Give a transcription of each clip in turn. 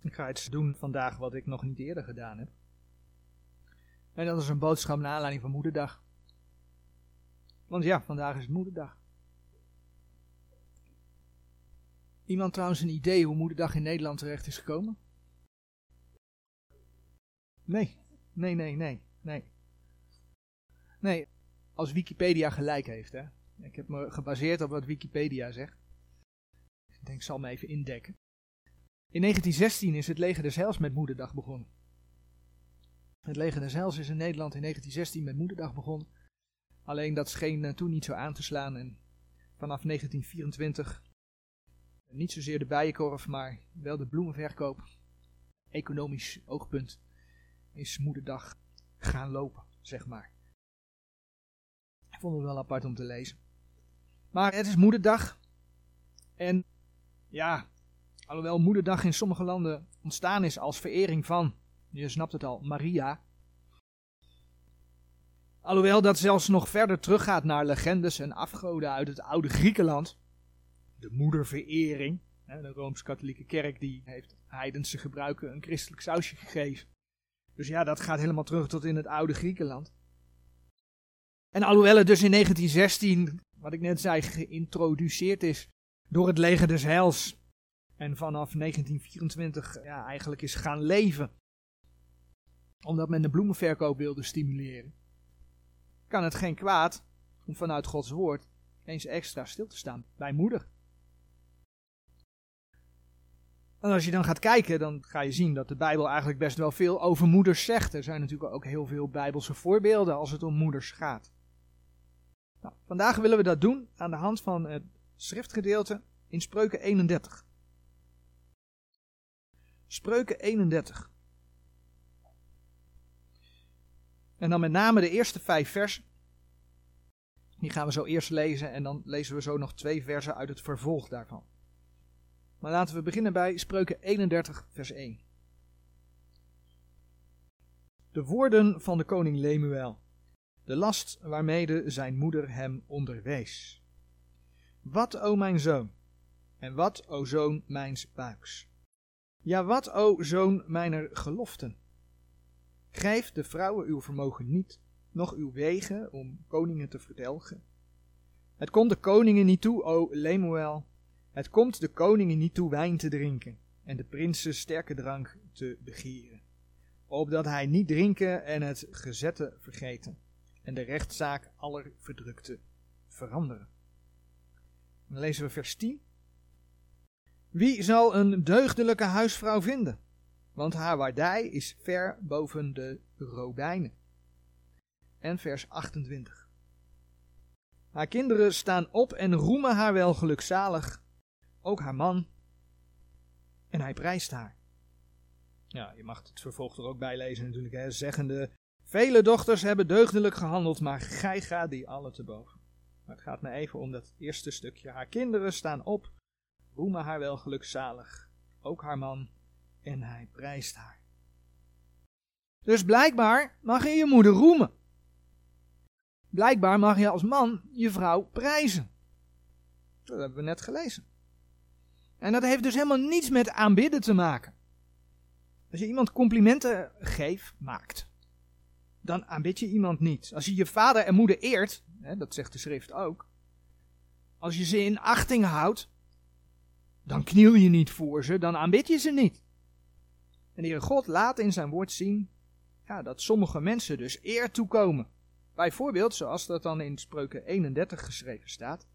Ik ga iets doen vandaag wat ik nog niet eerder gedaan heb. En dat is een boodschap naar aanleiding van Moederdag. Want ja, vandaag is het Moederdag. Iemand trouwens een idee hoe Moederdag in Nederland terecht is gekomen? Nee, nee, nee, nee, nee. Nee, als Wikipedia gelijk heeft, hè. Ik heb me gebaseerd op wat Wikipedia zegt. Ik denk, ik zal me even indekken. In 1916 is het leger des Heils met Moederdag begonnen. Het leger des Heils is in Nederland in 1916 met Moederdag begonnen. Alleen dat scheen uh, toen niet zo aan te slaan en vanaf 1924 niet zozeer de bijenkorf, maar wel de bloemenverkoop. Economisch oogpunt is Moederdag gaan lopen, zeg maar. Ik vond het wel apart om te lezen. Maar het is Moederdag. En ja, alhoewel Moederdag in sommige landen ontstaan is als verering van, je snapt het al, Maria. Alhoewel dat zelfs nog verder teruggaat naar legendes en afgoden uit het oude Griekenland. De moederverering. De Rooms-Katholieke Kerk die heeft heidense gebruiken een christelijk sausje gegeven. Dus ja, dat gaat helemaal terug tot in het oude Griekenland. En alhoewel het dus in 1916, wat ik net zei, geïntroduceerd is door het leger des Heils. En vanaf 1924 ja, eigenlijk is gaan leven. Omdat men de bloemenverkoop wilde stimuleren. Kan het geen kwaad om vanuit Gods woord eens extra stil te staan bij moeder. En als je dan gaat kijken, dan ga je zien dat de Bijbel eigenlijk best wel veel over moeders zegt. Er zijn natuurlijk ook heel veel Bijbelse voorbeelden als het om moeders gaat. Nou, vandaag willen we dat doen aan de hand van het schriftgedeelte in Spreuken 31. Spreuken 31. En dan met name de eerste vijf versen. Die gaan we zo eerst lezen en dan lezen we zo nog twee versen uit het vervolg daarvan. Maar laten we beginnen bij Spreuken 31, vers 1. De woorden van de koning Lemuel, de last waarmede zijn moeder hem onderwees. Wat, o mijn zoon, en wat, o zoon mijns buiks. Ja, wat, o zoon mijner geloften. Geef de vrouwen uw vermogen niet, noch uw wegen om koningen te verdelgen. Het komt de koningen niet toe, o Lemuel, het komt de koningen niet toe wijn te drinken en de prinsen sterke drank te begeren, opdat hij niet drinken en het gezette vergeten en de rechtszaak aller verdrukte veranderen. Dan lezen we vers 10. Wie zal een deugdelijke huisvrouw vinden? Want haar waardij is ver boven de robijnen. En vers 28. Haar kinderen staan op en roemen haar wel gelukzalig, ook haar man, en hij prijst haar. Ja, je mag het vervolg er ook bij lezen natuurlijk, hè, zeggende, vele dochters hebben deugdelijk gehandeld, maar gij gaat die alle te boven. Maar het gaat me even om dat eerste stukje. Haar kinderen staan op, roemen haar wel gelukzalig, ook haar man, en hij prijst haar. Dus blijkbaar mag je je moeder roemen. Blijkbaar mag je als man je vrouw prijzen. Dat hebben we net gelezen. En dat heeft dus helemaal niets met aanbidden te maken. Als je iemand complimenten geeft, maakt, dan aanbid je iemand niet. Als je je vader en moeder eert, hè, dat zegt de schrift ook, als je ze in achting houdt, dan kniel je niet voor ze, dan aanbid je ze niet. En de God laat in zijn woord zien ja, dat sommige mensen dus eer toekomen. Bijvoorbeeld, zoals dat dan in Spreuken 31 geschreven staat,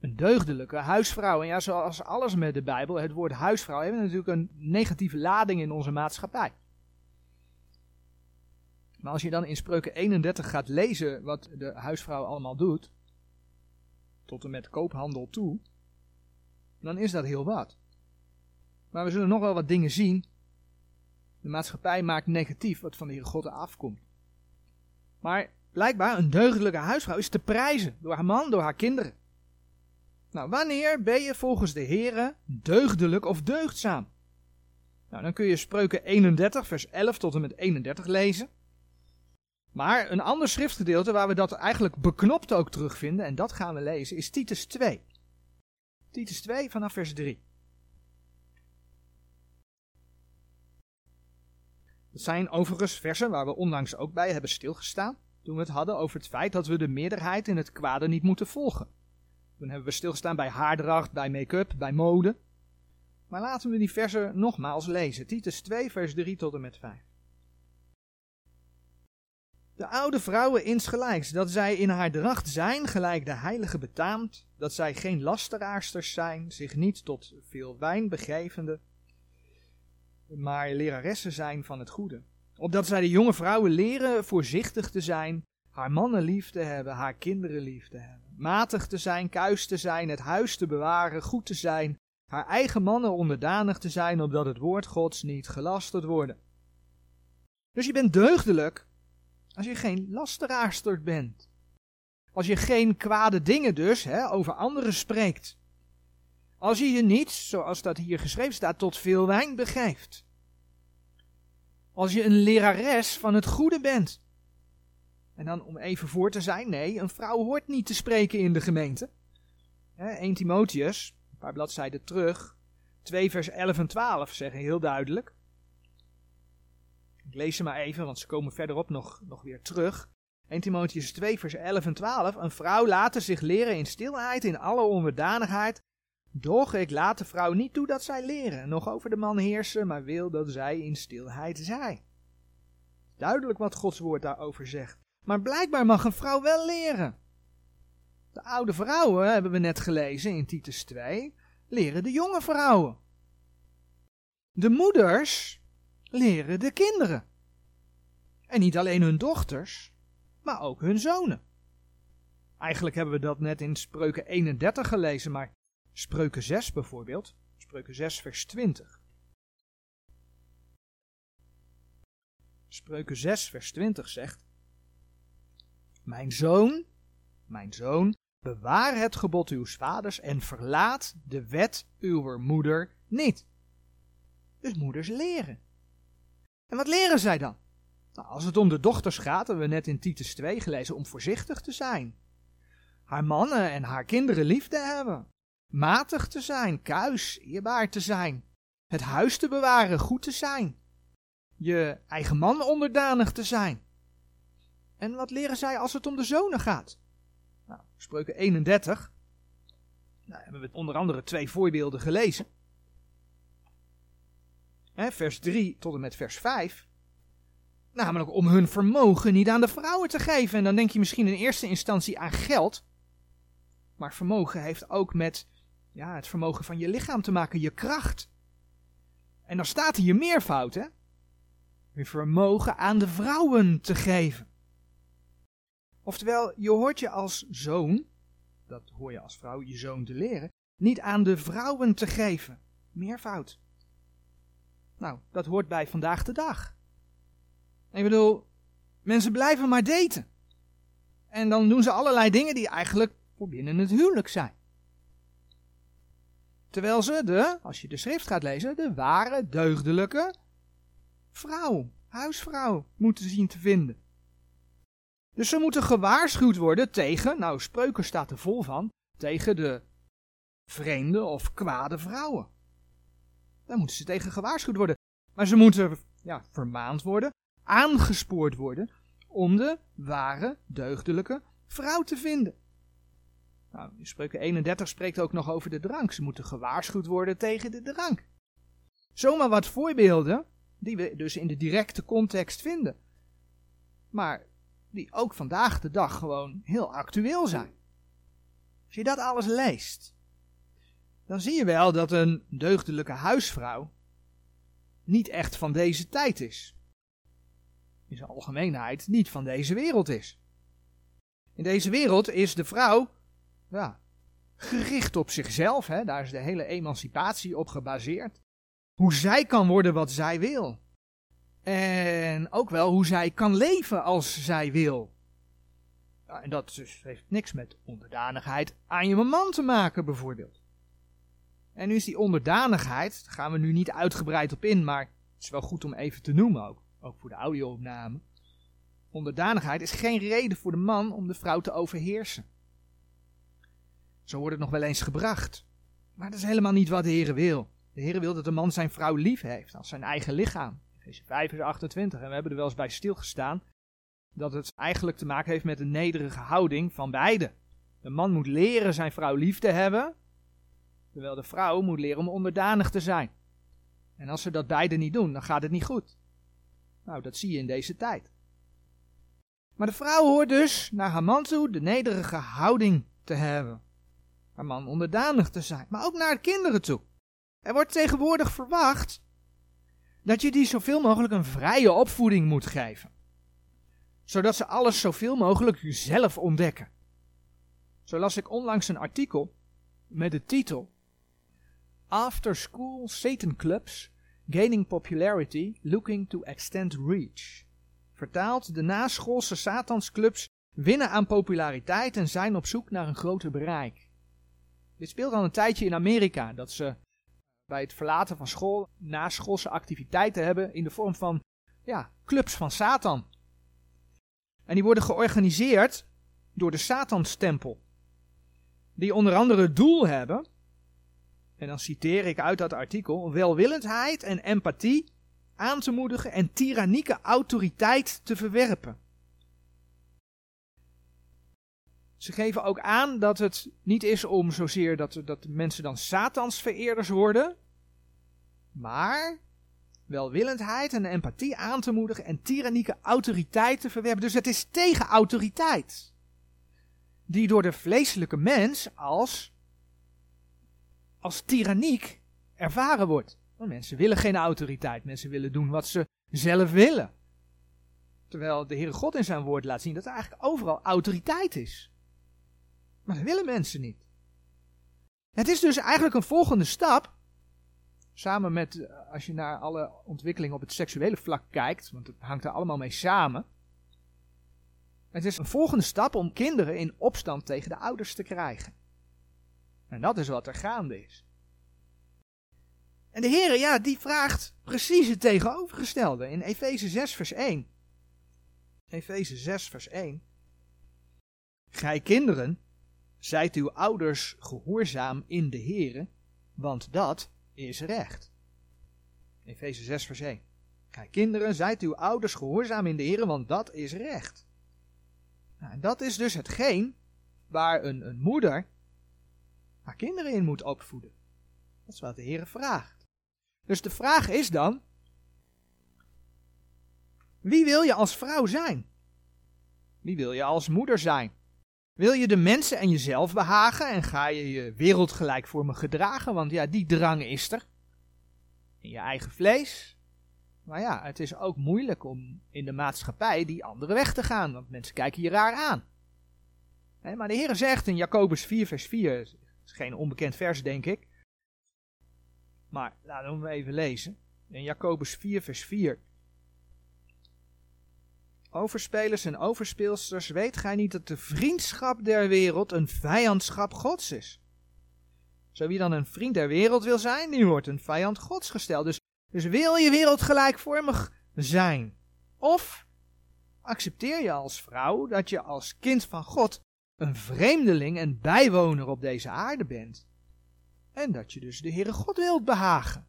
een deugdelijke huisvrouw. En ja, zoals alles met de Bijbel, het woord huisvrouw heeft natuurlijk een negatieve lading in onze maatschappij. Maar als je dan in Spreuken 31 gaat lezen wat de huisvrouw allemaal doet, tot en met koophandel toe, dan is dat heel wat. Maar we zullen nog wel wat dingen zien. De maatschappij maakt negatief wat van de Heer God afkomt. Maar blijkbaar een deugdelijke huisvrouw is te prijzen door haar man, door haar kinderen. Nou, wanneer ben je volgens de Here deugdelijk of deugdzaam? Nou, dan kun je Spreuken 31, vers 11 tot en met 31 lezen. Maar een ander schriftgedeelte waar we dat eigenlijk beknopt ook terugvinden, en dat gaan we lezen, is Titus 2. Titus 2 vanaf vers 3. Dat zijn overigens versen waar we onlangs ook bij hebben stilgestaan. Toen we het hadden over het feit dat we de meerderheid in het kwade niet moeten volgen. Toen hebben we stilgestaan bij haardracht, bij make-up, bij mode. Maar laten we die versen nogmaals lezen. Titus 2, vers 3 tot en met 5. De oude vrouwen insgelijks, dat zij in haar dracht zijn, gelijk de heilige betaamt, dat zij geen lasteraarsters zijn, zich niet tot veel wijn begevende, maar leraressen zijn van het goede. Opdat zij de jonge vrouwen leren voorzichtig te zijn, haar mannen lief te hebben, haar kinderen lief te hebben, matig te zijn, kuis te zijn, het huis te bewaren, goed te zijn, haar eigen mannen onderdanig te zijn, opdat het woord Gods niet gelasterd worden. Dus je bent deugdelijk als je geen lasteraarster bent. Als je geen kwade dingen dus hè, over anderen spreekt. Als je je niet, zoals dat hier geschreven staat, tot veel wijn begeeft. Als je een lerares van het goede bent. En dan om even voor te zijn, nee, een vrouw hoort niet te spreken in de gemeente. Hè, 1 Timotheus, een paar bladzijden terug, 2 vers 11 en 12 zeggen heel duidelijk. Ik lees ze maar even, want ze komen verderop nog, nog weer terug. 1 Timotheus 2 vers 11 en 12. Een vrouw laat zich leren in stilheid, in alle onderdanigheid. Doch ik laat de vrouw niet toe dat zij leren, nog over de man heersen, maar wil dat zij in stilheid zij. Duidelijk wat Gods woord daarover zegt. Maar blijkbaar mag een vrouw wel leren. De oude vrouwen, hebben we net gelezen in Titus 2, leren de jonge vrouwen. De moeders leren de kinderen. En niet alleen hun dochters, maar ook hun zonen. Eigenlijk hebben we dat net in Spreuken 31 gelezen, maar Spreuken 6 bijvoorbeeld, Spreuken 6 vers 20. Spreuken 6 vers 20 zegt, Mijn zoon, mijn zoon, bewaar het gebod uw vaders en verlaat de wet uw moeder niet. Dus moeders leren. En wat leren zij dan? Nou, als het om de dochters gaat, hebben we net in Titus 2 gelezen, om voorzichtig te zijn. Haar mannen en haar kinderen lief te hebben. Matig te zijn, kuis, eerbaar te zijn. Het huis te bewaren, goed te zijn. Je eigen man onderdanig te zijn. En wat leren zij als het om de zonen gaat? Nou, spreuken 31. Nou, hebben we onder andere twee voorbeelden gelezen vers 3 tot en met vers 5. Namelijk om hun vermogen niet aan de vrouwen te geven. En dan denk je misschien in eerste instantie aan geld. Maar vermogen heeft ook met ja, het vermogen van je lichaam te maken, je kracht. En dan staat hier meervoud, hè? Je vermogen aan de vrouwen te geven. Oftewel, je hoort je als zoon, dat hoor je als vrouw, je zoon te leren, niet aan de vrouwen te geven. Meervoud. Nou, dat hoort bij vandaag de dag. Ik bedoel, mensen blijven maar daten. En dan doen ze allerlei dingen die eigenlijk voor binnen het huwelijk zijn. Terwijl ze de, als je de schrift gaat lezen, de ware, deugdelijke vrouw, huisvrouw moeten zien te vinden. Dus ze moeten gewaarschuwd worden tegen, nou spreuken staat er vol van, tegen de vreemde of kwade vrouwen. Daar moeten ze tegen gewaarschuwd worden. Maar ze moeten ja, vermaand worden, aangespoord worden om de ware, deugdelijke vrouw te vinden. Nou, in Spreuken 31 spreekt ook nog over de drank. Ze moeten gewaarschuwd worden tegen de drank. Zomaar wat voorbeelden, die we dus in de directe context vinden. Maar die ook vandaag de dag gewoon heel actueel zijn. Als je dat alles leest, dan zie je wel dat een deugdelijke huisvrouw niet echt van deze tijd is. In zijn algemeenheid niet van deze wereld is. In deze wereld is de vrouw ja, gericht op zichzelf. Hè? Daar is de hele emancipatie op gebaseerd. Hoe zij kan worden wat zij wil. En ook wel hoe zij kan leven als zij wil. En dat heeft niks met onderdanigheid aan je man te maken, bijvoorbeeld. En nu is die onderdanigheid, daar gaan we nu niet uitgebreid op in, maar het is wel goed om even te noemen ook, ook voor de audio-opname. Onderdanigheid is geen reden voor de man om de vrouw te overheersen. Zo wordt het nog wel eens gebracht. Maar dat is helemaal niet wat de Heer wil. De Heer wil dat de man zijn vrouw lief heeft als zijn eigen lichaam. Efeze 5 is 28 en we hebben er wel eens bij stilgestaan dat het eigenlijk te maken heeft met een nederige houding van beide. De man moet leren zijn vrouw lief te hebben, terwijl de vrouw moet leren om onderdanig te zijn. En als ze dat beide niet doen, dan gaat het niet goed. Nou, dat zie je in deze tijd. Maar de vrouw hoort dus naar haar man toe de nederige houding te hebben. Haar man onderdanig te zijn, maar ook naar de kinderen toe. Er wordt tegenwoordig verwacht dat je die zoveel mogelijk een vrije opvoeding moet geven. Zodat ze alles zoveel mogelijk zelf ontdekken. Zo las ik onlangs een artikel met de titel After School Satan Clubs Gaining Popularity Looking to Extend Reach. Vertaald, de naschoolse Satansclubs winnen aan populariteit en zijn op zoek naar een groter bereik. Dit speelt al een tijdje in Amerika, dat ze bij het verlaten van school naschoolse activiteiten hebben in de vorm van ja, clubs van Satan. En die worden georganiseerd door de Satanstempel. Die onder andere het doel hebben, en dan citeer ik uit dat artikel, welwillendheid en empathie aan te moedigen en tyrannieke autoriteit te verwerpen. Ze geven ook aan dat het niet is om zozeer dat, dat mensen dan Satans vereerders worden, maar welwillendheid en empathie aan te moedigen en tyrannieke autoriteit te verwerpen. Dus het is tegen autoriteit. Die door de vleeselijke mens als, als tyranniek ervaren wordt. Want mensen willen geen autoriteit. Mensen willen doen wat ze zelf willen. Terwijl de Heere God in zijn woord laat zien dat er eigenlijk overal autoriteit is. Maar dat willen mensen niet. Het is dus eigenlijk een volgende stap Samen met, eh, als je naar alle ontwikkelingen op het seksuele vlak kijkt, want het hangt er allemaal mee samen. Het is een volgende stap om kinderen in opstand tegen de ouders te krijgen. En dat is wat er gaande is. En de Heer, ja, die vraagt precies het tegenovergestelde in Efeze 6, vers 1. Efeze 6, vers 1. Gij kinderen, zijt uw ouders gehoorzaam in de Heere, want dat is recht. Efeze 6 vers 1. Kijk kinderen, zijt uw ouders gehoorzaam in de Heer, want dat is recht. Nou, en dat is dus hetgeen waar een, een moeder haar kinderen in moet opvoeden. Dat is wat de Heer vraagt. Dus de vraag is dan, wie wil je als vrouw zijn? Wie wil je als moeder zijn? Wil je de mensen en jezelf behagen en ga je je wereldgelijk voor me gedragen? Want ja, die drang is er. In je eigen vlees. Maar ja, het is ook moeilijk om in de maatschappij die andere weg te gaan, want mensen kijken je raar aan. maar de Heer zegt in Jacobus 4, vers 4, is geen onbekend vers, denk ik. Maar laten we even lezen. In Jacobus 4, vers 4. Overspelers en overspeelsters, weet gij niet dat de vriendschap der wereld een vijandschap Gods is? Zo wie dan een vriend der wereld wil zijn, die wordt een vijand Gods gesteld. Dus, dus wil je wereldgelijkvormig zijn? Of accepteer je als vrouw dat je als kind van God een vreemdeling en bijwoner op deze aarde bent? En dat je dus de Heere God wilt behagen?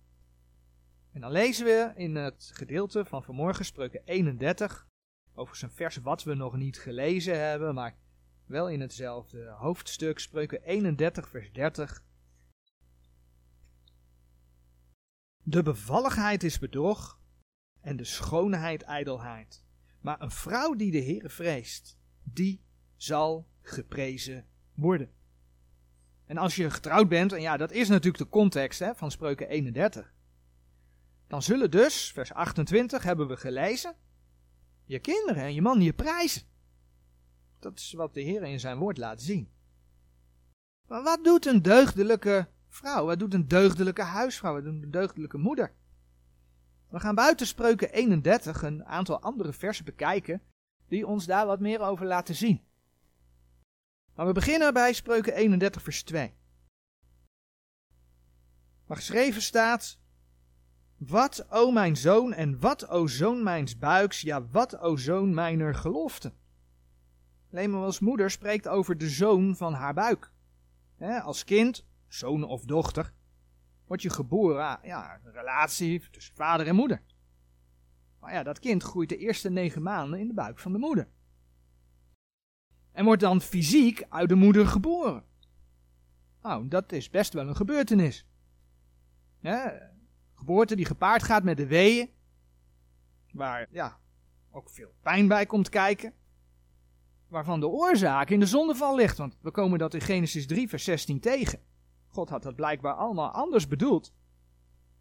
En dan lezen we in het gedeelte van vanmorgen, spreuken 31, Overigens een vers wat we nog niet gelezen hebben, maar wel in hetzelfde hoofdstuk, spreuken 31, vers 30. De bevalligheid is bedrog en de schoonheid ijdelheid. Maar een vrouw die de Heere vreest, die zal geprezen worden. En als je getrouwd bent, en ja, dat is natuurlijk de context hè, van spreuken 31. Dan zullen dus, vers 28 hebben we gelezen, je kinderen en je man je prijzen. Dat is wat de Heer in zijn woord laat zien. Maar wat doet een deugdelijke vrouw? Wat doet een deugdelijke huisvrouw? Wat doet een deugdelijke moeder? We gaan buiten spreuken 31 een aantal andere versen bekijken die ons daar wat meer over laten zien. Maar we beginnen bij spreuken 31 vers 2. Waar geschreven staat, wat, o mijn zoon, en wat, o zoon mijns buiks, ja, wat, o zoon mijner gelofte. Lemuel's moeder spreekt over de zoon van haar buik. als kind, zoon of dochter, word je geboren, ja, een relatie tussen vader en moeder. Maar ja, dat kind groeit de eerste negen maanden in de buik van de moeder. En wordt dan fysiek uit de moeder geboren. Nou, dat is best wel een gebeurtenis. Geboorte die gepaard gaat met de weeën. Waar ja, ook veel pijn bij komt kijken. Waarvan de oorzaak in de zondeval ligt. Want we komen dat in Genesis 3, vers 16 tegen. God had dat blijkbaar allemaal anders bedoeld.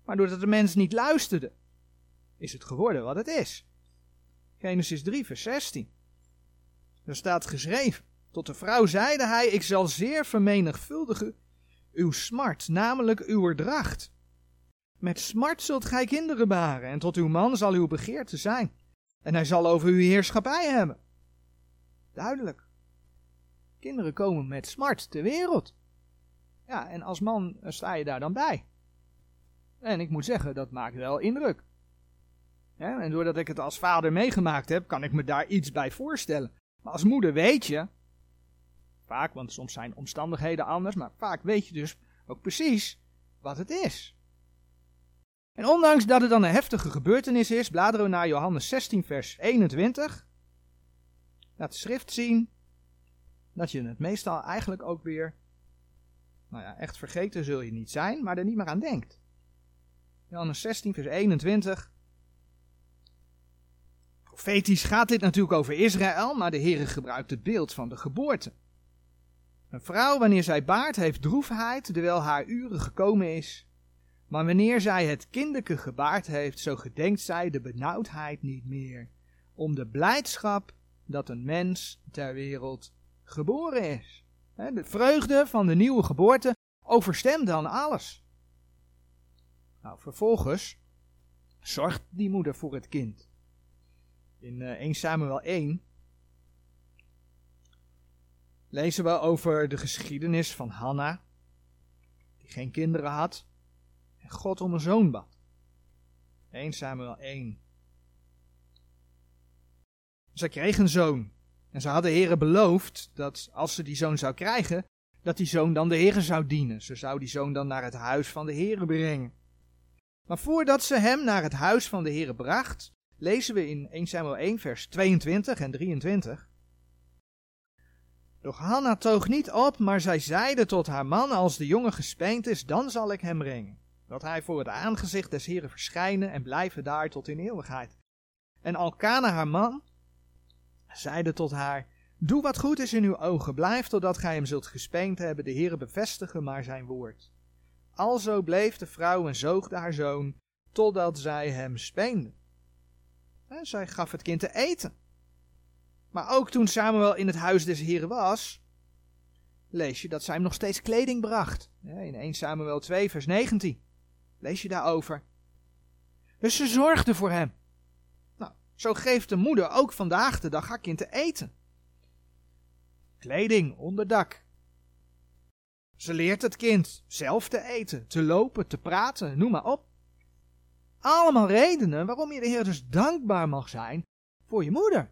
Maar doordat de mens niet luisterde, is het geworden wat het is. Genesis 3, vers 16. Er staat geschreven: Tot de vrouw zeide hij: Ik zal zeer vermenigvuldigen uw smart, namelijk uw dracht. Met smart zult gij kinderen baren, en tot uw man zal uw begeerte zijn. En hij zal over uw heerschappij hebben. Duidelijk. Kinderen komen met smart ter wereld. Ja, en als man sta je daar dan bij. En ik moet zeggen, dat maakt wel indruk. en doordat ik het als vader meegemaakt heb, kan ik me daar iets bij voorstellen. Maar als moeder weet je, vaak, want soms zijn omstandigheden anders, maar vaak weet je dus ook precies wat het is. En ondanks dat het dan een heftige gebeurtenis is, bladeren we naar Johannes 16, vers 21. Laat de schrift zien dat je het meestal eigenlijk ook weer, nou ja, echt vergeten zul je niet zijn, maar er niet meer aan denkt. Johannes 16, vers 21. Profetisch gaat dit natuurlijk over Israël, maar de Heer gebruikt het beeld van de geboorte. Een vrouw, wanneer zij baart, heeft droefheid, terwijl haar uren gekomen is. Maar wanneer zij het kinderke gebaard heeft, zo gedenkt zij de benauwdheid niet meer, om de blijdschap dat een mens ter wereld geboren is. De vreugde van de nieuwe geboorte overstemt dan alles. Nou, vervolgens zorgt die moeder voor het kind. In 1 eh, Samuel 1 lezen we over de geschiedenis van Hanna, die geen kinderen had en God om een zoon bad. 1 Samuel 1. Zij kreeg een zoon. En ze hadden heren beloofd dat als ze die zoon zou krijgen, dat die zoon dan de heren zou dienen. Ze zou die zoon dan naar het huis van de heren brengen. Maar voordat ze hem naar het huis van de heren bracht, lezen we in 1 Samuel 1 vers 22 en 23. Doch Hanna toog niet op, maar zij zeide tot haar man, als de jongen gespeend is, dan zal ik hem brengen. Dat hij voor het aangezicht des heren verschijnen en blijven daar tot in eeuwigheid. En Alkana haar man zeide tot haar, Doe wat goed is in uw ogen, blijf totdat gij hem zult gespeend hebben, de Heere bevestigen maar zijn woord. Alzo bleef de vrouw en zoogde haar zoon, totdat zij hem speende. Zij gaf het kind te eten. Maar ook toen Samuel in het huis des Heren was, lees je dat zij hem nog steeds kleding bracht. In 1 Samuel 2 vers 19 lees je daarover. Dus ze zorgde voor hem. Zo geeft de moeder ook vandaag de dag haar kind te eten. Kleding, onderdak. Ze leert het kind zelf te eten, te lopen, te praten, noem maar op. Allemaal redenen waarom je de Heer dus dankbaar mag zijn voor je moeder.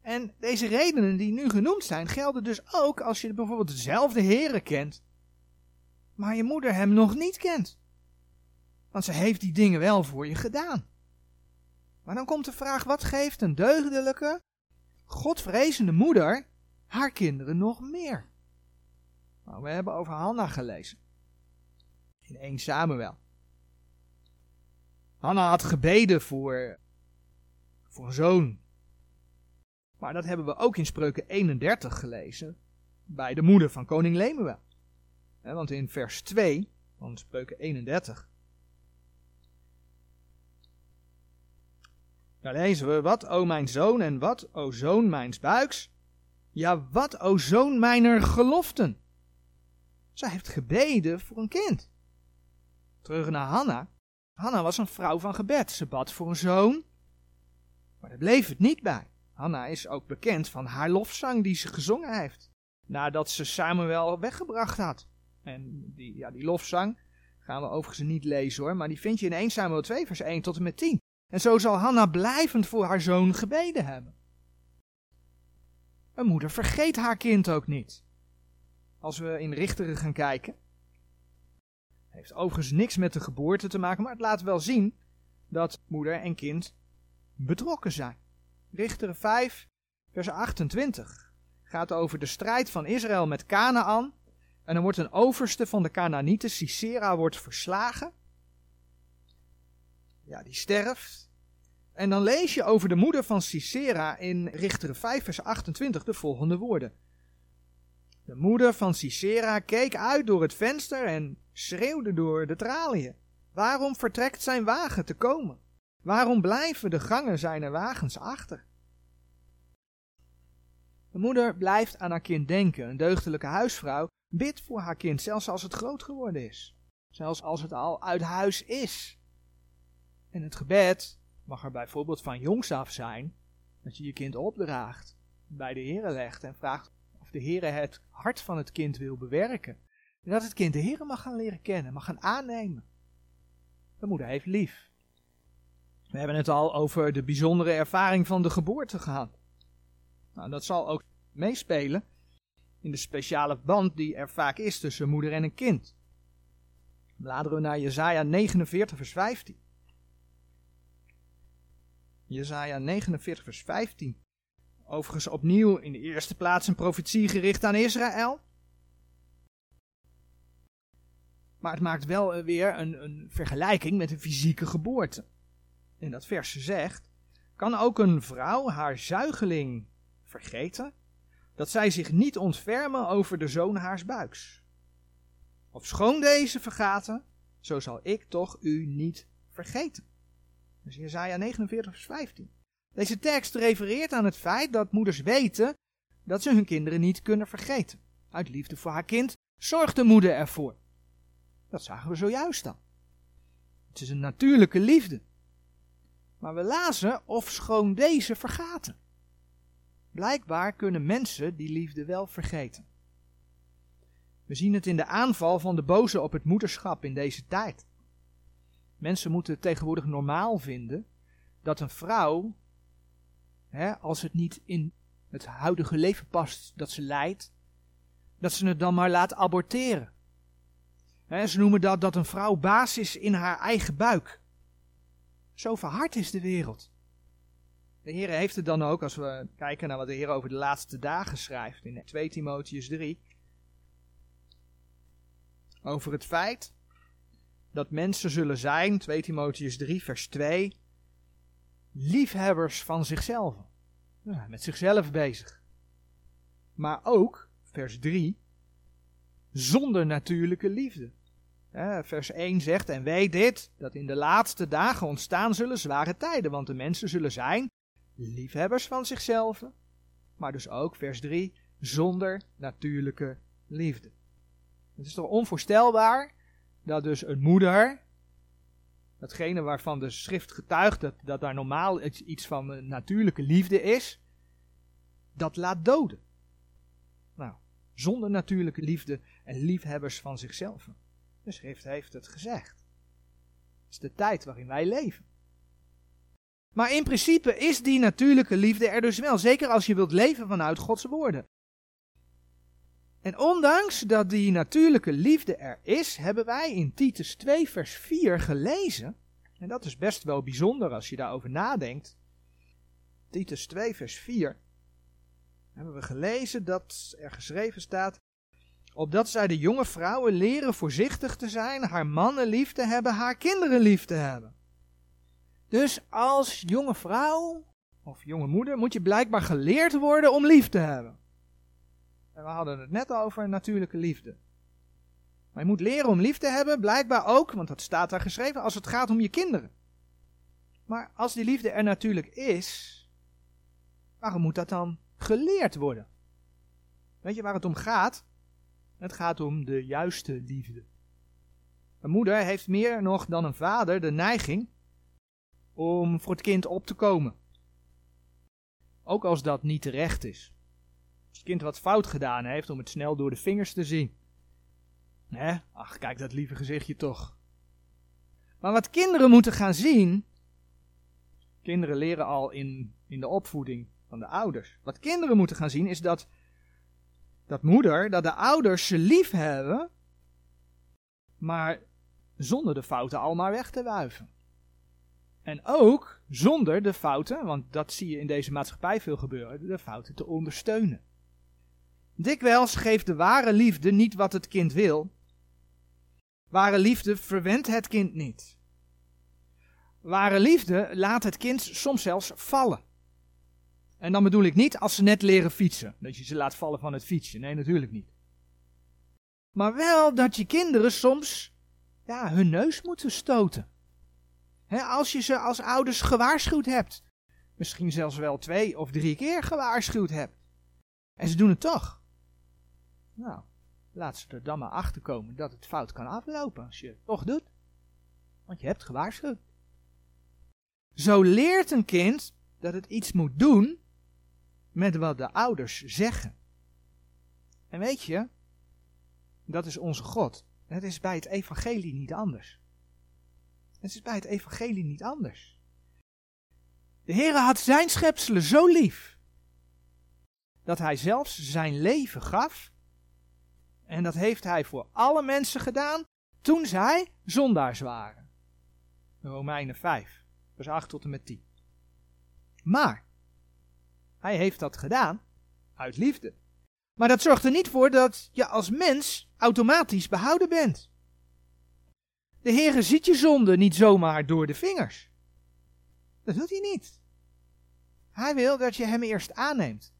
En deze redenen die nu genoemd zijn, gelden dus ook als je bijvoorbeeld dezelfde Heeren kent, maar je moeder hem nog niet kent. Want ze heeft die dingen wel voor je gedaan. Maar dan komt de vraag, wat geeft een deugdelijke, godvrezende moeder haar kinderen nog meer? Nou, we hebben over Hanna gelezen. In 1 Samuel. Hanna had gebeden voor, voor een zoon. Maar dat hebben we ook in Spreuken 31 gelezen. Bij de moeder van koning Lemuel. Want in vers 2 van Spreuken 31 Daar lezen we, wat, o mijn zoon, en wat, o zoon mijns buiks? Ja, wat, o zoon mijner geloften? Zij heeft gebeden voor een kind. Terug naar Hanna. Hanna was een vrouw van gebed. Ze bad voor een zoon. Maar daar bleef het niet bij. Hanna is ook bekend van haar lofzang die ze gezongen heeft. Nadat ze Samuel weggebracht had. En die, ja, die lofzang gaan we overigens niet lezen hoor. Maar die vind je in 1 Samuel 2 vers 1 tot en met 10. En zo zal Hanna blijvend voor haar zoon gebeden hebben. Een moeder vergeet haar kind ook niet. Als we in Richteren gaan kijken. Heeft overigens niks met de geboorte te maken, maar het laat wel zien dat moeder en kind betrokken zijn. Richter 5, vers 28 gaat over de strijd van Israël met Canaan. En dan wordt een overste van de Canaanieten, Sisera, wordt verslagen. Ja, die sterft. En dan lees je over de moeder van Sisera in Richter 5, vers 28 de volgende woorden. De moeder van Sisera keek uit door het venster en schreeuwde door de traliën. Waarom vertrekt zijn wagen te komen? Waarom blijven de gangen zijn wagens achter? De moeder blijft aan haar kind denken. Een deugdelijke huisvrouw bidt voor haar kind, zelfs als het groot geworden is. Zelfs als het al uit huis is. En het gebed mag er bijvoorbeeld van jongs af zijn dat je je kind opdraagt, bij de Heer legt en vraagt of de Heer het hart van het kind wil bewerken. En dat het kind de Heer mag gaan leren kennen, mag gaan aannemen. De moeder heeft lief. We hebben het al over de bijzondere ervaring van de geboorte gehad. Nou, dat zal ook meespelen in de speciale band die er vaak is tussen moeder en een kind. Bladeren we naar Jesaja 49 vers 15. Jesaja 49 vers 15. Overigens opnieuw in de eerste plaats een profetie gericht aan Israël. Maar het maakt wel weer een, een vergelijking met een fysieke geboorte. En dat vers zegt, kan ook een vrouw haar zuigeling vergeten, dat zij zich niet ontfermen over de zoon haars buiks. Of schoon deze vergaten, zo zal ik toch u niet vergeten. Dus Jezaja 49 vers 15. Deze tekst refereert aan het feit dat moeders weten dat ze hun kinderen niet kunnen vergeten. Uit liefde voor haar kind zorgt de moeder ervoor. Dat zagen we zojuist al. Het is een natuurlijke liefde. Maar we lazen of schoon deze vergaten. Blijkbaar kunnen mensen die liefde wel vergeten. We zien het in de aanval van de boze op het moederschap in deze tijd. Mensen moeten het tegenwoordig normaal vinden dat een vrouw, hè, als het niet in het huidige leven past dat ze leidt, dat ze het dan maar laat aborteren. Ze noemen dat dat een vrouw baas is in haar eigen buik. Zo verhard is de wereld. De Heer heeft het dan ook, als we kijken naar wat de Heer over de laatste dagen schrijft in 2 Timotheus 3, over het feit dat mensen zullen zijn, 2 Timotheus 3, vers 2, liefhebbers van zichzelf. Ja, met zichzelf bezig. Maar ook, vers 3, zonder natuurlijke liefde. Vers 1 zegt, en weet dit, dat in de laatste dagen ontstaan zullen zware tijden, want de mensen zullen zijn liefhebbers van zichzelf, maar dus ook, vers 3, zonder natuurlijke liefde. Het is toch onvoorstelbaar dat dus een moeder, datgene waarvan de schrift getuigt dat, dat daar normaal iets van natuurlijke liefde is, dat laat doden. Nou, zonder natuurlijke liefde en liefhebbers van zichzelf. De schrift heeft het gezegd. Het is de tijd waarin wij leven. Maar in principe is die natuurlijke liefde er dus wel, zeker als je wilt leven vanuit Gods woorden. En ondanks dat die natuurlijke liefde er is, hebben wij in Titus 2 vers 4 gelezen, en dat is best wel bijzonder als je daarover nadenkt. Titus 2 vers 4 hebben we gelezen dat er geschreven staat, opdat zij de jonge vrouwen leren voorzichtig te zijn, haar mannen lief te hebben, haar kinderen lief te hebben. Dus als jonge vrouw of jonge moeder moet je blijkbaar geleerd worden om lief te hebben. En we hadden het net over natuurlijke liefde. Maar je moet leren om lief te hebben, blijkbaar ook, want dat staat daar geschreven, als het gaat om je kinderen. Maar als die liefde er natuurlijk is, waarom moet dat dan geleerd worden? Weet je waar het om gaat? Het gaat om de juiste liefde. Een moeder heeft meer nog dan een vader de neiging om voor het kind op te komen. Ook als dat niet terecht is. Als het kind wat fout gedaan heeft, om het snel door de vingers te zien. Hè? Ach, kijk dat lieve gezichtje toch. Maar wat kinderen moeten gaan zien. Kinderen leren al in, in de opvoeding van de ouders. Wat kinderen moeten gaan zien is dat, dat moeder, dat de ouders ze lief hebben. Maar zonder de fouten al maar weg te wuiven. En ook zonder de fouten, want dat zie je in deze maatschappij veel gebeuren, de fouten te ondersteunen. Dikwijls geeft de ware liefde niet wat het kind wil. Ware liefde verwendt het kind niet. Ware liefde laat het kind soms zelfs vallen. En dan bedoel ik niet als ze net leren fietsen, dat je ze laat vallen van het fietsje. Nee, natuurlijk niet. Maar wel dat je kinderen soms ja, hun neus moeten stoten. als je ze als ouders gewaarschuwd hebt. Misschien zelfs wel twee of drie keer gewaarschuwd hebt. En ze doen het toch. Nou, laat ze er dan maar achter komen dat het fout kan aflopen als je het toch doet. Want je hebt gewaarschuwd. Zo leert een kind dat het iets moet doen met wat de ouders zeggen. En weet je, dat is onze God. Het is bij het evangelie niet anders. Het is bij het evangelie niet anders. De Heere had zijn schepselen zo lief, dat hij zelfs zijn leven gaf. En dat heeft hij voor alle mensen gedaan toen zij zondaars waren. Romeinen 5, vers 8 tot en met 10. Maar, hij heeft dat gedaan uit liefde. Maar dat zorgt er niet voor dat je als mens automatisch behouden bent. De Heere ziet je zonde niet zomaar door de vingers. Dat doet hij niet. Hij wil dat je hem eerst aanneemt.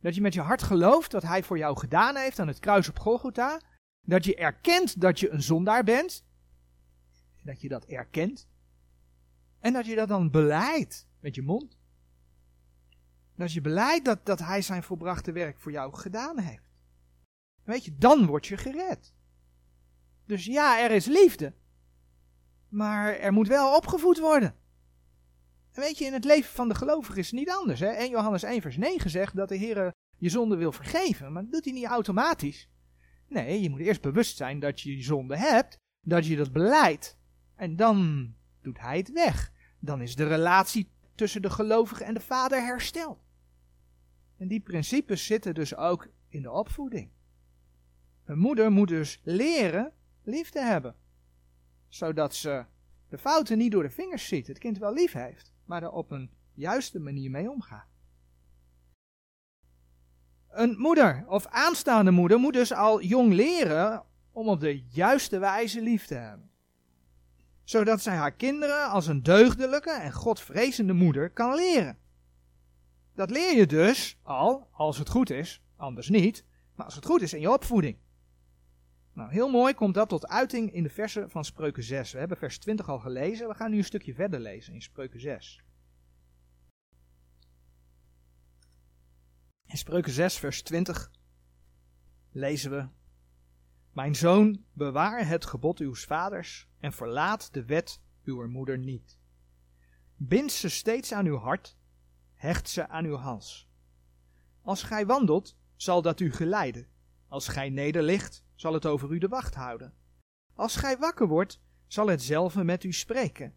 Dat je met je hart gelooft wat hij voor jou gedaan heeft aan het kruis op Golgotha. Dat je erkent dat je een zondaar bent. Dat je dat erkent. En dat je dat dan beleidt met je mond. Dat je beleidt dat, dat hij zijn volbrachte werk voor jou gedaan heeft. Weet je, dan word je gered. Dus ja, er is liefde. Maar er moet wel opgevoed worden. En weet je, in het leven van de gelovige is het niet anders. Hè? 1 Johannes 1 vers 9 zegt dat de Heer je zonde wil vergeven. Maar dat doet hij niet automatisch. Nee, je moet eerst bewust zijn dat je je zonde hebt. Dat je dat beleidt. En dan doet hij het weg. Dan is de relatie tussen de gelovige en de vader hersteld. En die principes zitten dus ook in de opvoeding. Een moeder moet dus leren lief te hebben. Zodat ze de fouten niet door de vingers ziet, het kind wel lief heeft, maar er op een juiste manier mee omgaat. Een moeder of aanstaande moeder moet dus al jong leren om op de juiste wijze lief te hebben. Zodat zij haar kinderen als een deugdelijke en godvrezende moeder kan leren. Dat leer je dus al, als het goed is, anders niet, maar als het goed is in je opvoeding. Nou, heel mooi komt dat tot uiting in de versen van Spreuken 6. We hebben vers 20 al gelezen, we gaan nu een stukje verder lezen in Spreuken 6. In Spreuken 6, vers 20 lezen we: Mijn zoon, bewaar het gebod uws vaders en verlaat de wet uw moeder niet. Bind ze steeds aan uw hart hecht ze aan uw hals. Als gij wandelt, zal dat u geleiden. Als gij nederligt, zal het over u de wacht houden. Als gij wakker wordt, zal het zelve met u spreken.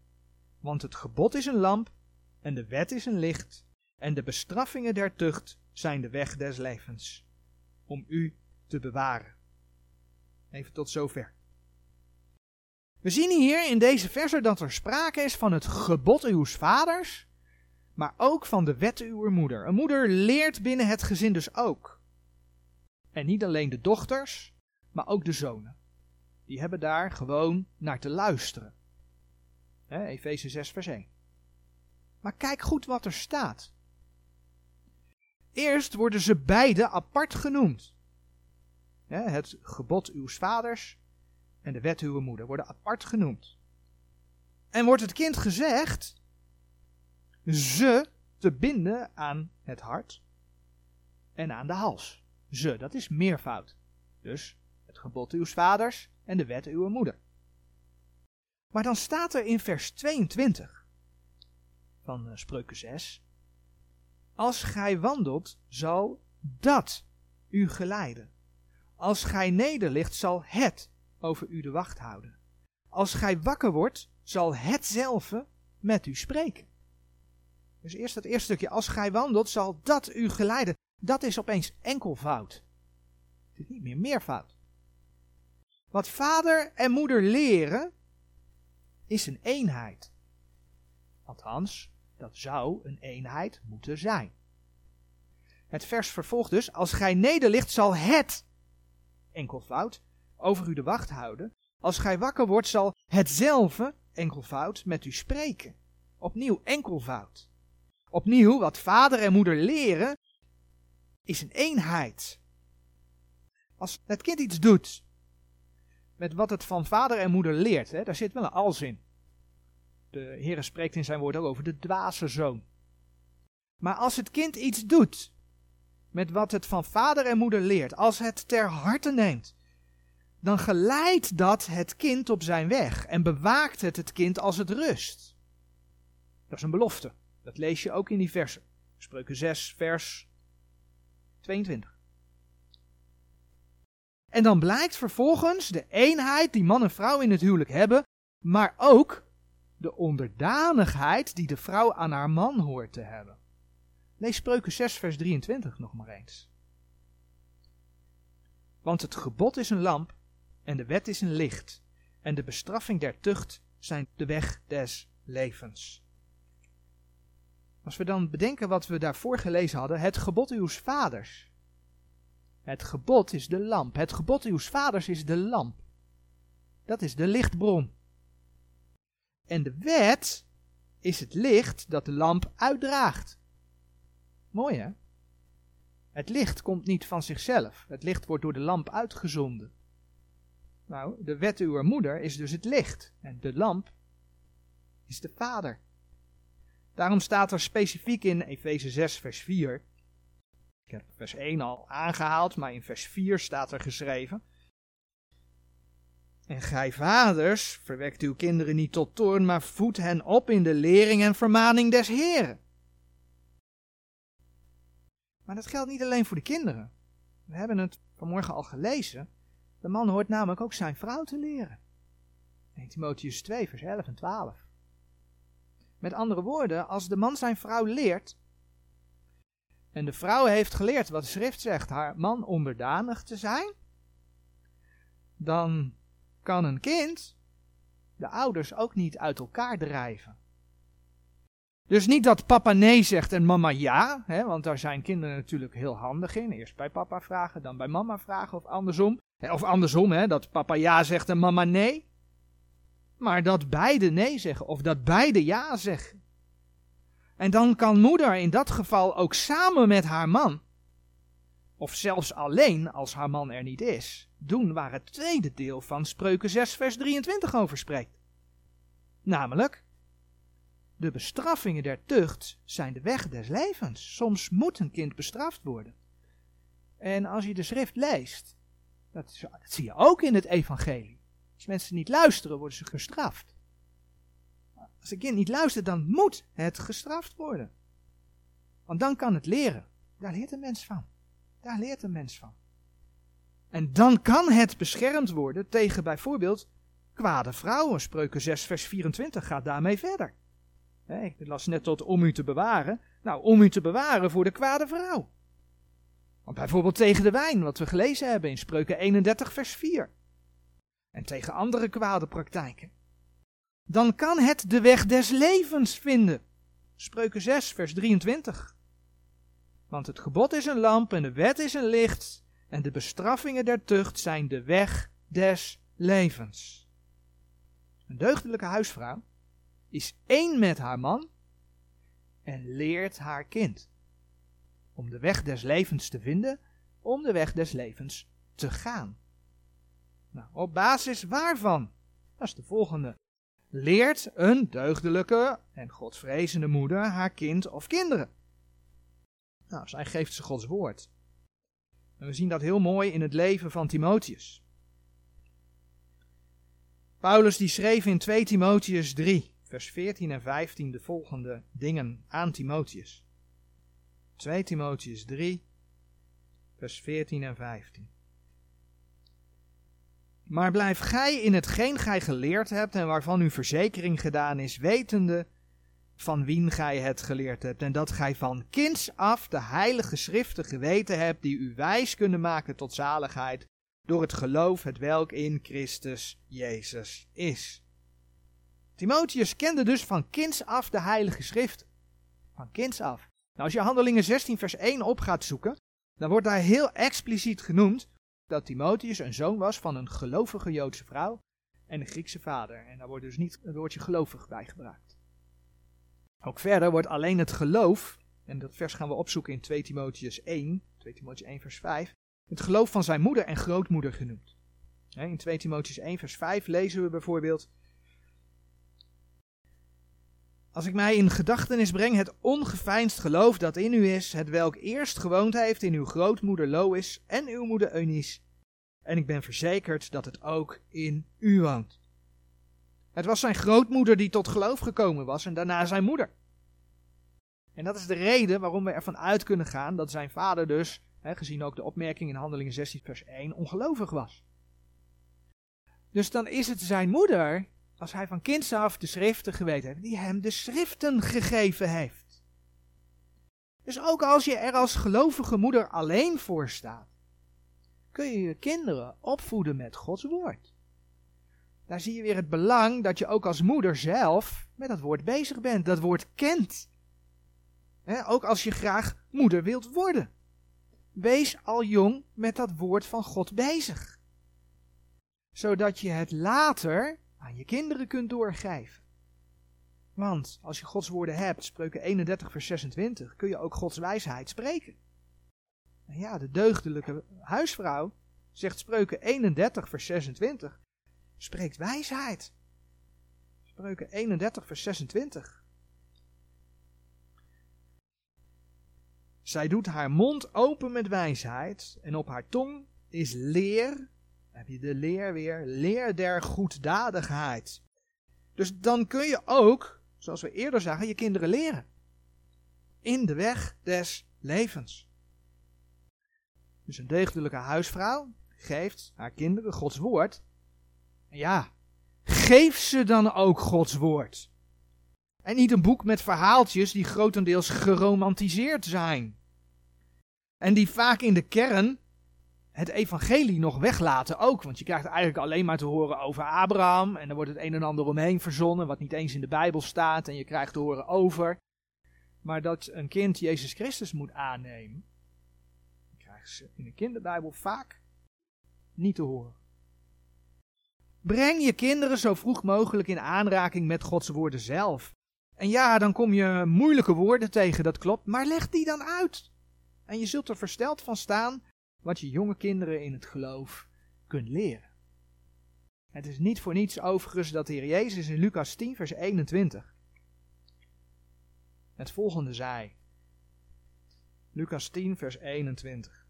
Want het gebod is een lamp, en de wet is een licht, en de bestraffingen der tucht zijn de weg des levens, om u te bewaren. Even tot zover. We zien hier in deze verse dat er sprake is van het gebod uw vaders maar ook van de wetten uw moeder. Een moeder leert binnen het gezin dus ook. En niet alleen de dochters, maar ook de zonen. Die hebben daar gewoon naar te luisteren. Efeze 6 vers 1. Maar kijk goed wat er staat. Eerst worden ze beide apart genoemd. het gebod uw vaders en de wet uw moeder worden apart genoemd. En wordt het kind gezegd, ze te binden aan het hart en aan de hals. Ze, dat is meervoud. Dus het gebod uw vaders en de wet uw moeder. Maar dan staat er in vers 22 van uh, Spreuken 6: Als gij wandelt, zal dat u geleiden. Als gij nederligt, zal het over u de wacht houden. Als gij wakker wordt, zal hetzelfde met u spreken. Dus eerst het eerste stukje. Als gij wandelt, zal dat u geleiden. Dat is opeens enkelvoud. Het is niet meer meervoud. Wat vader en moeder leren, is een eenheid. Althans, dat zou een eenheid moeten zijn. Het vers vervolgt dus, als gij nederligt zal het, enkelvoud, over u de wacht houden. Als gij wakker wordt zal hetzelfde, enkelvoud, met u spreken. Opnieuw enkelvoud. Opnieuw, wat vader en moeder leren, is een eenheid. Als het kind iets doet met wat het van vader en moeder leert, hè, daar zit wel een als in. De Heer spreekt in zijn woord ook over de dwaze zoon. Maar als het kind iets doet met wat het van vader en moeder leert, als het ter harte neemt, dan geleidt dat het kind op zijn weg en bewaakt het het kind als het rust. Dat is een belofte. Dat lees je ook in die versen. Spreuken 6, vers 22. En dan blijkt vervolgens de eenheid die man en vrouw in het huwelijk hebben, maar ook de onderdanigheid die de vrouw aan haar man hoort te hebben. Lees Spreuken 6, vers 23 nog maar eens. Want het gebod is een lamp en de wet is een licht en de bestraffing der tucht zijn de weg des levens. Als we dan bedenken wat we daarvoor gelezen hadden, het gebod uws vaders. Het gebod is de lamp. Het gebod uws vaders is de lamp. Dat is de lichtbron. En de wet is het licht dat de lamp uitdraagt. Mooi hè? Het licht komt niet van zichzelf. Het licht wordt door de lamp uitgezonden. Nou, de wet uw moeder is dus het licht. En de lamp is de vader. Daarom staat er specifiek in Efeze 6, vers 4. Ik heb vers 1 al aangehaald, maar in vers 4 staat er geschreven. En gij vaders, verwekt uw kinderen niet tot toorn, maar voed hen op in de lering en vermaning des Heren. Maar dat geldt niet alleen voor de kinderen. We hebben het vanmorgen al gelezen. De man hoort namelijk ook zijn vrouw te leren. 1 Timotheus 2, vers 11 en 12. Met andere woorden, als de man zijn vrouw leert, en de vrouw heeft geleerd wat de schrift zegt, haar man onderdanig te zijn, dan kan een kind de ouders ook niet uit elkaar drijven. Dus niet dat papa nee zegt en mama ja, hè, want daar zijn kinderen natuurlijk heel handig in. Eerst bij papa vragen, dan bij mama vragen of andersom. Of andersom, hè, dat papa ja zegt en mama nee. Maar dat beide nee zeggen of dat beide ja zeggen. En dan kan moeder in dat geval ook samen met haar man, of zelfs alleen als haar man er niet is, doen waar het tweede deel van Spreuken 6, vers 23 over spreekt. Namelijk, de bestraffingen der tucht zijn de weg des levens. Soms moet een kind bestraft worden. En als je de schrift leest, dat, dat zie je ook in het evangelie. Als mensen niet luisteren, worden ze gestraft. Als een kind niet luistert, dan moet het gestraft worden. Want dan kan het leren. Daar leert een mens van. Daar leert een mens van. En dan kan het beschermd worden tegen bijvoorbeeld kwade vrouwen. Spreuken 6, vers 24 gaat daarmee verder. ik las net tot om u te bewaren. Nou, om u te bewaren voor de kwade vrouw. Want bijvoorbeeld tegen de wijn, wat we gelezen hebben in Spreuken 31, vers 4 en tegen andere kwade praktijken, dan kan het de weg des levens vinden. Spreuken 6, vers 23. Want het gebod is een lamp en de wet is een licht en de bestraffingen der tucht zijn de weg des levens. Een deugdelijke huisvrouw is één met haar man en leert haar kind om de weg des levens te vinden, om de weg des levens te gaan. Nou, op basis waarvan? Dat is de volgende. Leert een deugdelijke en godvrezende moeder haar kind of kinderen? Nou, zij geeft ze Gods woord. En we zien dat heel mooi in het leven van Timotheus. Paulus die schreef in 2 Timotheus 3, vers 14 en 15 de volgende dingen aan Timotheus. 2 Timotheus 3, vers 14 en 15. Maar blijf gij in hetgeen gij geleerd hebt en waarvan uw verzekering gedaan is, wetende van wien gij het geleerd hebt, en dat gij van kinds af de heilige schriften geweten hebt, die u wijs kunnen maken tot zaligheid, door het geloof het welk in Christus Jezus is. Timotheus kende dus van kinds af de heilige schrift. Van kinds af. Nou, als je Handelingen 16 vers 1 op gaat zoeken, dan wordt daar heel expliciet genoemd dat Timotheus een zoon was van een gelovige Joodse vrouw en een Griekse vader. En daar wordt dus niet het woordje gelovig bij gebruikt. Ook verder wordt alleen het geloof, en dat vers gaan we opzoeken in 2 Timotheus 1, 2 Timotheus 1 vers 5, het geloof van zijn moeder en grootmoeder genoemd. In 2 Timotheus 1 vers 5 lezen we bijvoorbeeld als ik mij in gedachtenis breng het ongeveinsd geloof dat in u is, het welk eerst gewoond heeft in uw grootmoeder Lois en uw moeder Eunice. En ik ben verzekerd dat het ook in u woont. Het was zijn grootmoeder die tot geloof gekomen was en daarna zijn moeder. En dat is de reden waarom we ervan uit kunnen gaan dat zijn vader dus, hè, gezien ook de opmerking in Handelingen 16 vers 1, ongelovig was. Dus dan is het zijn moeder als hij van kinds af de schriften geweten heeft, die hem de schriften gegeven heeft. Dus ook als je er als gelovige moeder alleen voor staat, kun je je kinderen opvoeden met Gods woord. Daar zie je weer het belang dat je ook als moeder zelf met dat woord bezig bent, dat woord kent. ook als je graag moeder wilt worden. Wees al jong met dat woord van God bezig. Zodat je het later aan je kinderen kunt doorgeven. Want als je Gods woorden hebt, spreuken 31 vers 26, kun je ook Gods wijsheid spreken. En ja, de deugdelijke huisvrouw, zegt spreuken 31 vers 26, spreekt wijsheid. Spreuken 31 vers 26. Zij doet haar mond open met wijsheid en op haar tong is leer heb je de leer weer, leer der goeddadigheid. Dus dan kun je ook, zoals we eerder zagen, je kinderen leren. In de weg des levens. Dus een deugdelijke huisvrouw geeft haar kinderen Gods woord. Ja, geef ze dan ook Gods woord. En niet een boek met verhaaltjes die grotendeels geromantiseerd zijn. En die vaak in de kern het evangelie nog weglaten ook. Want je krijgt eigenlijk alleen maar te horen over Abraham. En er wordt het een en ander omheen verzonnen, wat niet eens in de Bijbel staat. En je krijgt te horen over. Maar dat een kind Jezus Christus moet aannemen, krijgen ze in de kinderbijbel vaak niet te horen. Breng je kinderen zo vroeg mogelijk in aanraking met Gods woorden zelf. En ja, dan kom je moeilijke woorden tegen, dat klopt, maar leg die dan uit. En je zult er versteld van staan wat je jonge kinderen in het geloof kunt leren. Het is niet voor niets overigens dat de Heer Jezus in Lucas 10, vers 21 het volgende zei. Lucas 10, vers 21.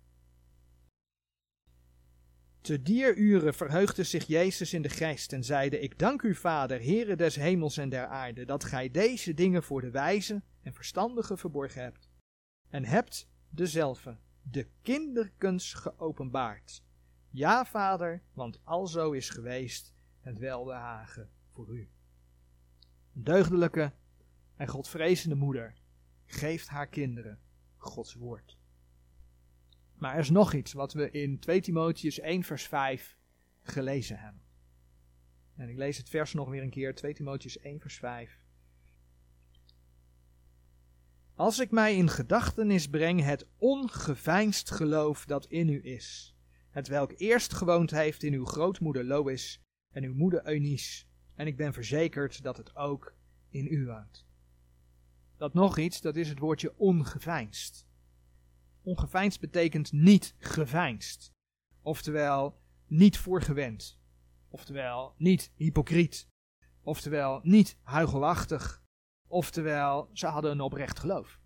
Te dieruren verheugde zich Jezus in de geest en zeide: Ik dank u, Vader, Heere des hemels en der aarde, dat gij deze dingen voor de wijze en verstandigen verborgen hebt, en hebt dezelfde de kinderkens geopenbaard. Ja, vader, want alzo is geweest het welbehagen voor u. Een deugdelijke en godvrezende moeder geeft haar kinderen Gods woord. Maar er is nog iets wat we in 2 Timotheus 1 vers 5 gelezen hebben. En ik lees het vers nog weer een keer, 2 Timotheus 1 vers 5. Als ik mij in gedachtenis breng het ongeveinsd geloof dat in u is, het welk eerst gewoond heeft in uw grootmoeder Lois en uw moeder Eunice, en ik ben verzekerd dat het ook in u woont. Dat nog iets, dat is het woordje ongeveinsd. Ongeveinsd betekent niet geveinsd, oftewel niet voorgewend, oftewel niet hypocriet, oftewel niet huigelachtig, Oftewel, ze hadden een oprecht geloof.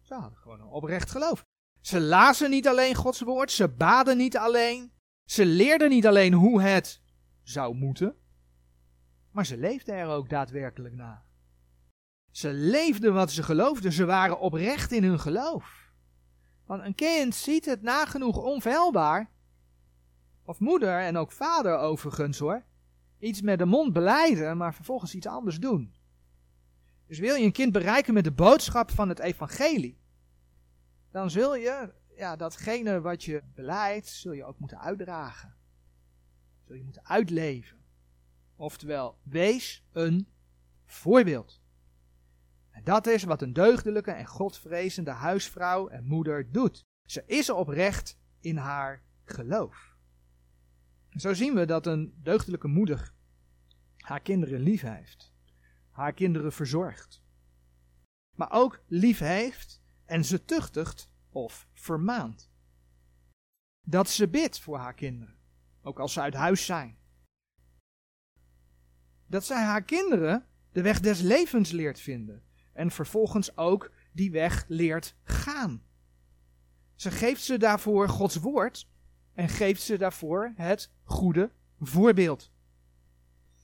Ze hadden gewoon een oprecht geloof. Ze lazen niet alleen Gods woord, ze baden niet alleen. Ze leerden niet alleen hoe het zou moeten, maar ze leefden er ook daadwerkelijk na. Ze leefden wat ze geloofden, ze waren oprecht in hun geloof. Want een kind ziet het nagenoeg onfeilbaar, of moeder en ook vader overigens hoor, iets met de mond beleiden, maar vervolgens iets anders doen. Dus wil je een kind bereiken met de boodschap van het evangelie, dan zul je ja, datgene wat je beleidt, zul je ook moeten uitdragen. Zul je moeten uitleven. Oftewel, wees een voorbeeld. En dat is wat een deugdelijke en godvrezende huisvrouw en moeder doet. Ze is oprecht in haar geloof. zo zien we dat een deugdelijke moeder haar kinderen lief heeft, haar kinderen verzorgt, maar ook lief heeft en ze tuchtigt of vermaant. Dat ze bidt voor haar kinderen, ook als ze uit huis zijn. Dat zij haar kinderen de weg des levens leert vinden en vervolgens ook die weg leert gaan. Ze geeft ze daarvoor Gods woord en geeft ze daarvoor het goede voorbeeld.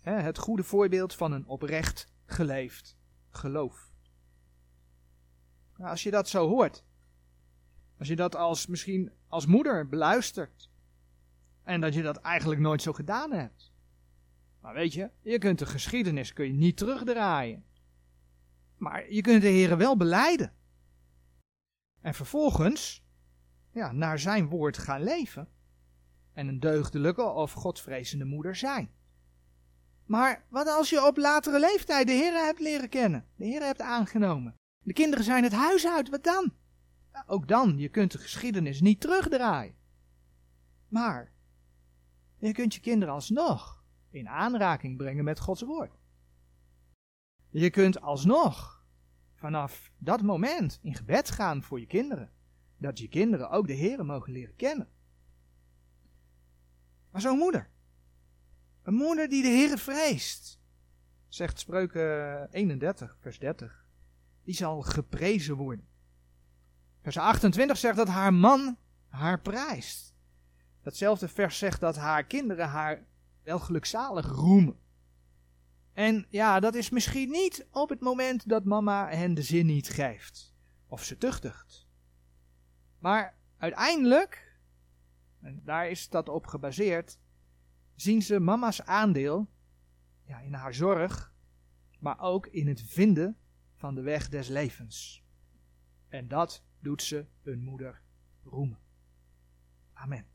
Het goede voorbeeld van een oprecht geleefd geloof. Nou, als je dat zo hoort, als je dat als misschien als moeder beluistert en dat je dat eigenlijk nooit zo gedaan hebt. Maar weet je, je kunt de geschiedenis kun je niet terugdraaien. Maar je kunt de Heer wel beleiden. En vervolgens, ja, naar zijn woord gaan leven. En een deugdelijke of godvrezende moeder zijn. Maar wat als je op latere leeftijd de Heer hebt leren kennen, de Heer hebt aangenomen. De kinderen zijn het huis uit, wat dan? ook dan, je kunt de geschiedenis niet terugdraaien. Maar je kunt je kinderen alsnog in aanraking brengen met Gods woord. Je kunt alsnog vanaf dat moment in gebed gaan voor je kinderen. Dat je kinderen ook de Heer mogen leren kennen. Maar zo'n moeder, een moeder die de Heer vreest, zegt Spreuken 31, vers 30, die zal geprezen worden. Vers 28 zegt dat haar man haar prijst. Datzelfde vers zegt dat haar kinderen haar wel gelukzalig roemen. En ja, dat is misschien niet op het moment dat mama hen de zin niet geeft. Of ze tuchtigt. Maar uiteindelijk, en daar is dat op gebaseerd, zien ze mama's aandeel ja, in haar zorg, maar ook in het vinden van de weg des levens. En dat doet ze hun moeder roemen. Amen.